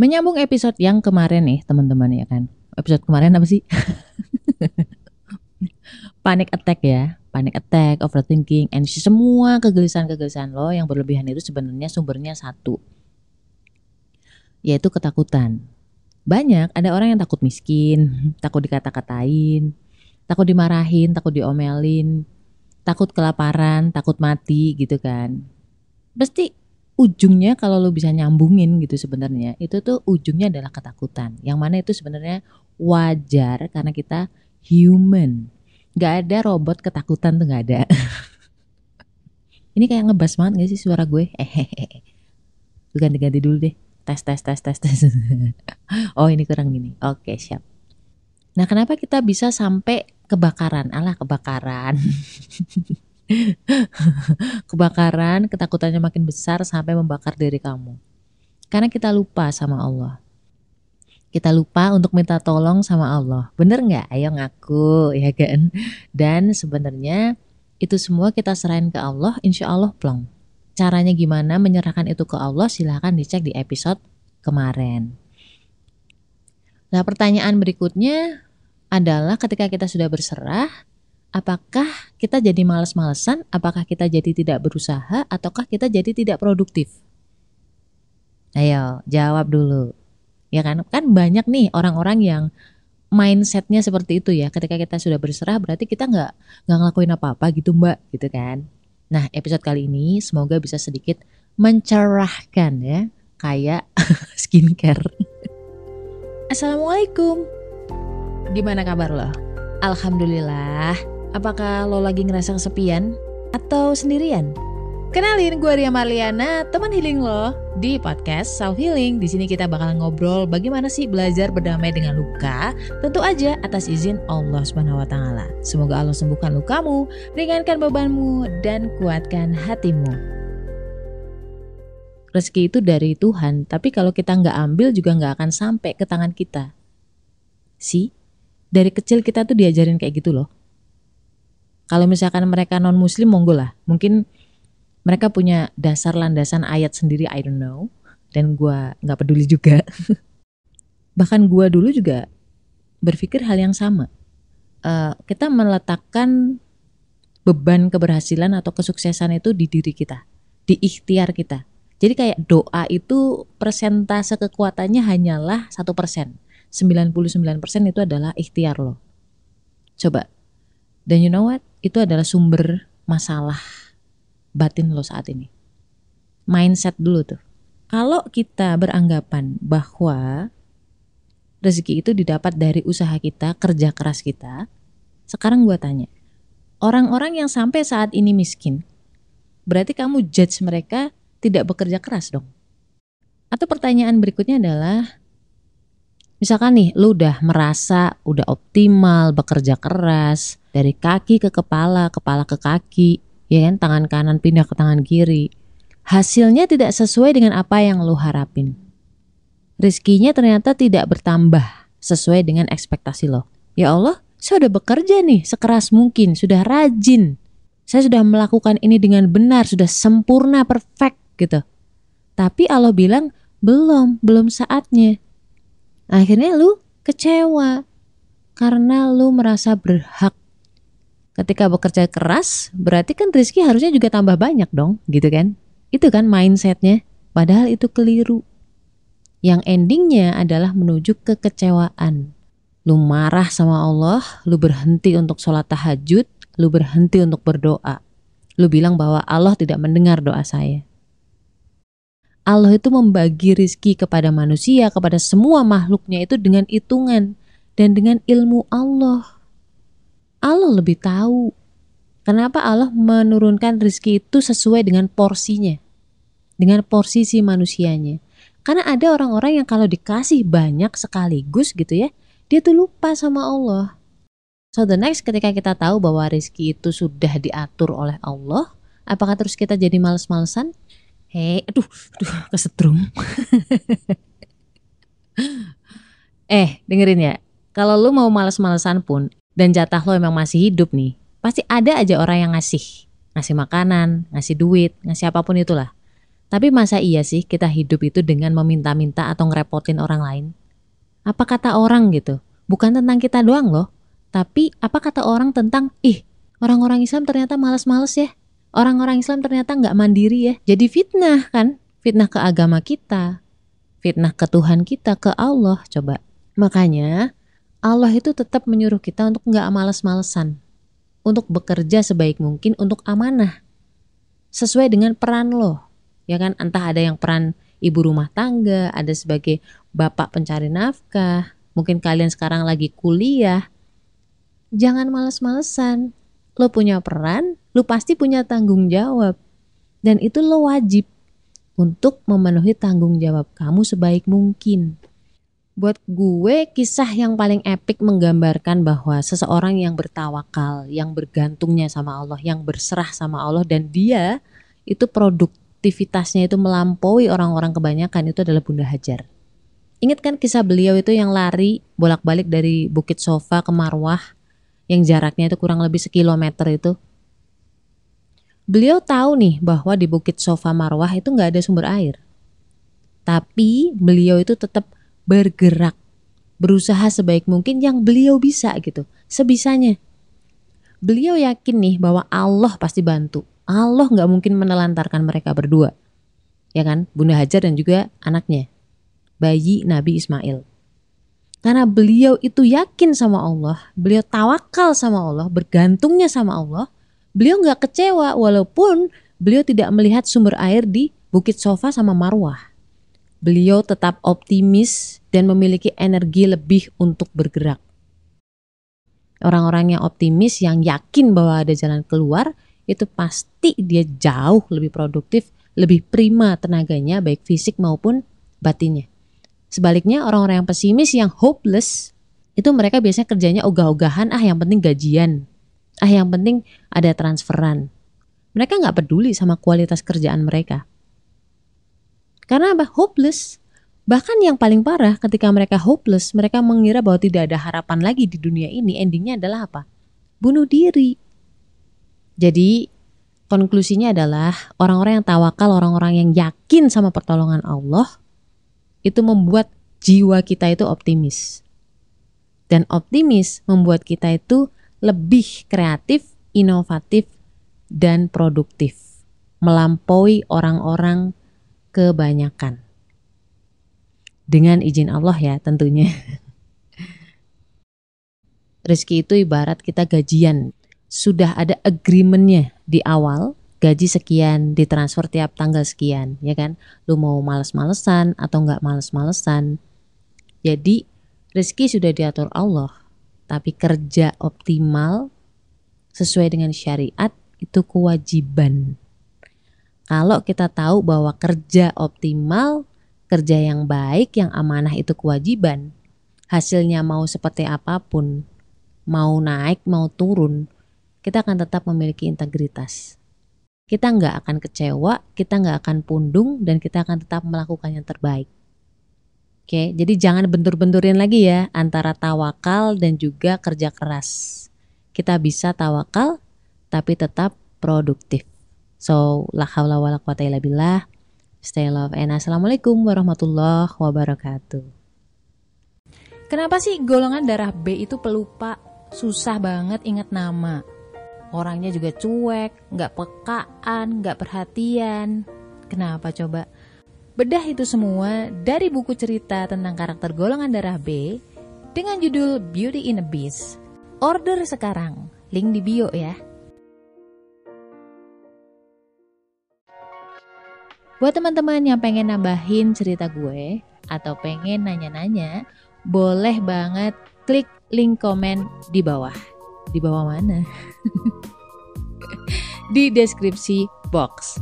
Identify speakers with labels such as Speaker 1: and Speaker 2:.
Speaker 1: Menyambung episode yang kemarin nih teman-teman ya kan. Episode kemarin apa sih? panic attack ya. Panic attack, overthinking, and semua kegelisahan-kegelisahan lo yang berlebihan itu sebenarnya sumbernya satu. Yaitu ketakutan. Banyak ada orang yang takut miskin, takut dikata-katain, takut dimarahin, takut diomelin, takut kelaparan, takut mati gitu kan. Pasti ujungnya kalau lo bisa nyambungin gitu sebenarnya itu tuh ujungnya adalah ketakutan. Yang mana itu sebenarnya wajar karena kita human. Gak ada robot ketakutan tuh gak ada. Ini kayak ngebas banget gak sih suara gue? Gue ganti-ganti dulu deh. Tes tes tes tes tes. Oh ini kurang gini. Oke siap. Nah kenapa kita bisa sampai kebakaran? Alah kebakaran Kebakaran, ketakutannya makin besar sampai membakar diri kamu. Karena kita lupa sama Allah. Kita lupa untuk minta tolong sama Allah. Bener nggak? Ayo ngaku, ya kan? Dan sebenarnya itu semua kita serahin ke Allah, insya Allah plong. Caranya gimana menyerahkan itu ke Allah silahkan dicek di episode kemarin. Nah pertanyaan berikutnya adalah ketika kita sudah berserah, apakah kita jadi males-malesan, apakah kita jadi tidak berusaha, ataukah kita jadi tidak produktif? Ayo, jawab dulu. Ya kan? Kan banyak nih orang-orang yang mindsetnya seperti itu ya. Ketika kita sudah berserah, berarti kita nggak nggak ngelakuin apa-apa gitu mbak, gitu kan? Nah, episode kali ini semoga bisa sedikit mencerahkan ya, kayak skincare. Assalamualaikum. Gimana kabar lo? Alhamdulillah Apakah lo lagi ngerasa kesepian atau sendirian? Kenalin gue Ria Marliana, teman healing lo di podcast Self Healing. Di sini kita bakal ngobrol bagaimana sih belajar berdamai dengan luka, tentu aja atas izin Allah Subhanahu wa taala. Semoga Allah sembuhkan lukamu, ringankan bebanmu dan kuatkan hatimu. Rezeki itu dari Tuhan, tapi kalau kita nggak ambil juga nggak akan sampai ke tangan kita. Si, dari kecil kita tuh diajarin kayak gitu loh kalau misalkan mereka non muslim monggo lah. Mungkin mereka punya dasar landasan ayat sendiri I don't know dan gue nggak peduli juga. Bahkan gue dulu juga berpikir hal yang sama. Uh, kita meletakkan beban keberhasilan atau kesuksesan itu di diri kita, di ikhtiar kita. Jadi kayak doa itu persentase kekuatannya hanyalah satu persen. 99% itu adalah ikhtiar lo. Coba. Dan you know what? itu adalah sumber masalah batin lo saat ini. Mindset dulu tuh. Kalau kita beranggapan bahwa rezeki itu didapat dari usaha kita, kerja keras kita, sekarang gue tanya, orang-orang yang sampai saat ini miskin, berarti kamu judge mereka tidak bekerja keras dong? Atau pertanyaan berikutnya adalah, Misalkan nih, lu udah merasa udah optimal bekerja keras dari kaki ke kepala, kepala ke kaki, ya kan, tangan kanan pindah ke tangan kiri. Hasilnya tidak sesuai dengan apa yang lu harapin. Rizkinya ternyata tidak bertambah sesuai dengan ekspektasi lo. Ya Allah, saya udah bekerja nih sekeras mungkin, sudah rajin. Saya sudah melakukan ini dengan benar, sudah sempurna, perfect gitu. Tapi Allah bilang, belum, belum saatnya Akhirnya lu kecewa karena lu merasa berhak. Ketika bekerja keras, berarti kan rezeki harusnya juga tambah banyak dong, gitu kan? Itu kan mindsetnya. Padahal itu keliru. Yang endingnya adalah menuju kekecewaan. Lu marah sama Allah, lu berhenti untuk sholat tahajud, lu berhenti untuk berdoa. Lu bilang bahwa Allah tidak mendengar doa saya. Allah itu membagi rizki kepada manusia, kepada semua makhluknya itu dengan hitungan dan dengan ilmu Allah. Allah lebih tahu kenapa Allah menurunkan rizki itu sesuai dengan porsinya, dengan porsi si manusianya. Karena ada orang-orang yang kalau dikasih banyak sekaligus gitu ya, dia tuh lupa sama Allah. So the next ketika kita tahu bahwa rizki itu sudah diatur oleh Allah, apakah terus kita jadi males-malesan? Hei, aduh, aduh, kesetrum. eh, dengerin ya. Kalau lu mau males-malesan pun dan jatah lo emang masih hidup nih, pasti ada aja orang yang ngasih. Ngasih makanan, ngasih duit, ngasih apa pun itulah. Tapi masa iya sih kita hidup itu dengan meminta-minta atau ngerepotin orang lain? Apa kata orang gitu? Bukan tentang kita doang loh. Tapi apa kata orang tentang, ih orang-orang Islam ternyata males-males ya. Orang-orang Islam ternyata nggak mandiri ya. Jadi fitnah kan? Fitnah ke agama kita. Fitnah ke Tuhan kita, ke Allah coba. Makanya Allah itu tetap menyuruh kita untuk nggak males-malesan. Untuk bekerja sebaik mungkin untuk amanah. Sesuai dengan peran lo ya kan? Entah ada yang peran ibu rumah tangga ada sebagai bapak pencari nafkah mungkin kalian sekarang lagi kuliah. Jangan males-malesan. Lo punya peran lo pasti punya tanggung jawab. Dan itu lo wajib untuk memenuhi tanggung jawab kamu sebaik mungkin Buat gue, kisah yang paling epik menggambarkan bahwa seseorang yang bertawakal, yang bergantungnya sama Allah, yang berserah sama Allah, dan dia itu produk aktivitasnya itu melampaui orang-orang kebanyakan itu adalah Bunda Hajar. Ingat kan kisah beliau itu yang lari bolak-balik dari Bukit Sofa ke Marwah yang jaraknya itu kurang lebih sekilometer itu. Beliau tahu nih bahwa di Bukit Sofa Marwah itu nggak ada sumber air. Tapi beliau itu tetap bergerak, berusaha sebaik mungkin yang beliau bisa gitu, sebisanya. Beliau yakin nih bahwa Allah pasti bantu. Allah nggak mungkin menelantarkan mereka berdua. Ya kan? Bunda Hajar dan juga anaknya. Bayi Nabi Ismail. Karena beliau itu yakin sama Allah, beliau tawakal sama Allah, bergantungnya sama Allah, beliau nggak kecewa walaupun beliau tidak melihat sumber air di Bukit Sofa sama Marwah. Beliau tetap optimis dan memiliki energi lebih untuk bergerak. Orang-orang yang optimis, yang yakin bahwa ada jalan keluar, itu pasti dia jauh lebih produktif, lebih prima tenaganya baik fisik maupun batinnya. Sebaliknya orang-orang yang pesimis yang hopeless itu mereka biasanya kerjanya ogah-ogahan, ah yang penting gajian, ah yang penting ada transferan. Mereka nggak peduli sama kualitas kerjaan mereka. Karena apa? Hopeless. Bahkan yang paling parah ketika mereka hopeless, mereka mengira bahwa tidak ada harapan lagi di dunia ini. Endingnya adalah apa? Bunuh diri. Jadi konklusinya adalah orang-orang yang tawakal, orang-orang yang yakin sama pertolongan Allah itu membuat jiwa kita itu optimis. Dan optimis membuat kita itu lebih kreatif, inovatif, dan produktif. Melampaui orang-orang kebanyakan. Dengan izin Allah ya tentunya. Rezeki itu ibarat kita gajian sudah ada agreementnya di awal gaji sekian ditransfer tiap tanggal sekian ya kan lu mau males-malesan atau nggak males-malesan jadi rezeki sudah diatur Allah tapi kerja optimal sesuai dengan syariat itu kewajiban kalau kita tahu bahwa kerja optimal kerja yang baik yang amanah itu kewajiban hasilnya mau seperti apa pun mau naik mau turun kita akan tetap memiliki integritas. Kita nggak akan kecewa, kita nggak akan pundung, dan kita akan tetap melakukan yang terbaik. Oke, jadi jangan bentur-benturin lagi ya antara tawakal dan juga kerja keras. Kita bisa tawakal tapi tetap produktif. So, la haula wala quwata illa billah. Stay love and assalamualaikum warahmatullahi wabarakatuh. Kenapa sih golongan darah B itu pelupa? Susah banget ingat nama orangnya juga cuek, nggak pekaan, nggak perhatian. Kenapa coba? Bedah itu semua dari buku cerita tentang karakter golongan darah B dengan judul Beauty in a Beast. Order sekarang, link di bio ya. Buat teman-teman yang pengen nambahin cerita gue atau pengen nanya-nanya, boleh banget klik link komen di bawah di bawah mana? di deskripsi box.